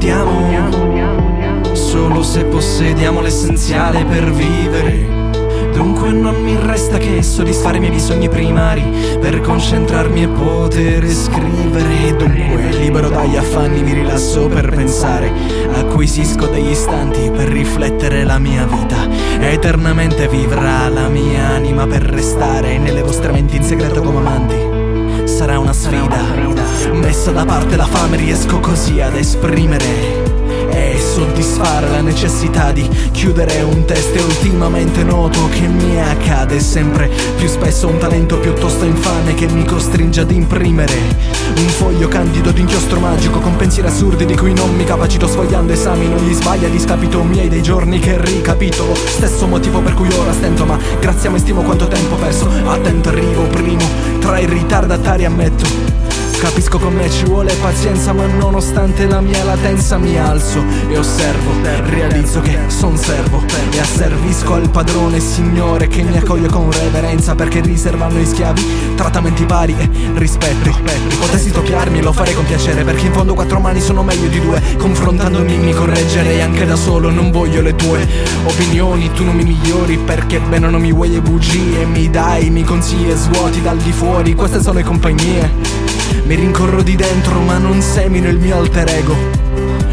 godiamo Solo se possediamo l'essenziale per vivere. Dunque non mi resta che soddisfare i miei bisogni primari Per concentrarmi e poter scrivere. Dunque libero dagli affanni mi rilasso per pensare. Acquisisco degli istanti per riflettere la mia vita. Eternamente vivrà la mia anima per restare Nelle vostre menti in segreto come amanti. Sarà una sfida Messa da parte la fame riesco così ad esprimere e soddisfare la necessità di chiudere un test. E ultimamente noto che mi accade sempre. Più spesso un talento piuttosto infame che mi costringe ad imprimere. Un foglio candido d'inchiostro magico con pensieri assurdi di cui non mi capacito sfogliando esami non gli sbaglia a discapito miei dei giorni che ricapitolo stesso motivo per cui ora stento ma grazie a me stimo quanto tempo perso. Attento arrivo primo tra i ritardatari ammetto Capisco con me ci vuole pazienza ma nonostante la mia latenza mi alzo e osservo. Realizzo che son servo e asservisco al padrone signore che mi accoglie con reverenza perché riservano i schiavi trattamenti pari e rispetto. Potessi toccarmi lo farei con piacere perché in fondo quattro mani sono meglio di due. Confrontandomi mi correggerei anche da solo non voglio le tue opinioni. Tu non mi migliori perché bene non mi vuoi e bugie. Mi dai mi consigli e svuoti dal di fuori. Queste sono le compagnie mi rincorro di dentro ma non semino il mio alter ego.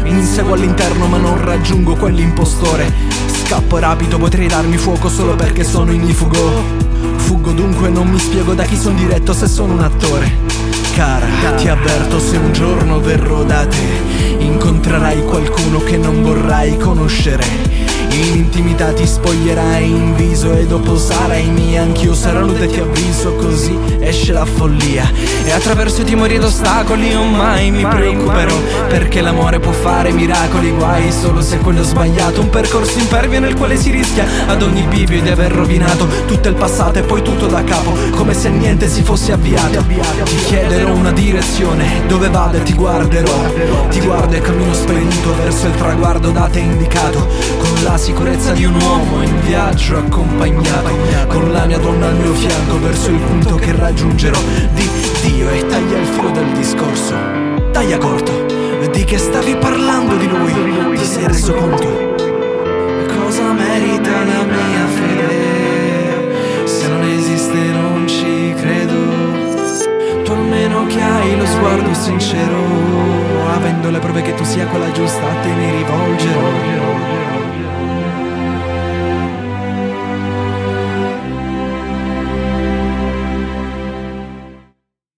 Mi inseguo all'interno ma non raggiungo quell'impostore. Scappo rapido, potrei darmi fuoco solo perché sono ignifugo Fuggo dunque non mi spiego da chi sono diretto se sono un attore. Cara, ti avverto se un giorno verrò da te Incontrerai qualcuno che non vorrai conoscere in intimità ti spoglierai in viso e dopo sarai mia. Anch'io sarò nuda e ti avviso così esce la follia. E attraverso i timori ed ostacoli io mai mi preoccuperò Perché l'amore può fare miracoli Guai. Solo se quello è sbagliato Un percorso impervio nel quale si rischia ad ogni bivio di aver rovinato Tutto il passato e poi tutto da capo Come se niente si fosse avviato. Ti chiederò una direzione Dove vado e ti guarderò. Ti guardo e cammino spedito verso il traguardo da te indicato Con la sicurezza di un uomo in viaggio accompagnato Con la mia donna al mio fianco verso il punto che raggiungerò. Di Dio e taglia il filo del discorso. Taglia corto. Di che stavi parlando di lui? Ti sei reso conto? Cosa merita la mia fede? Se non esiste non ci credo. Tu almeno che hai lo sguardo sincero. Avendo le prove che tu sia quella giusta te mi rivolgerò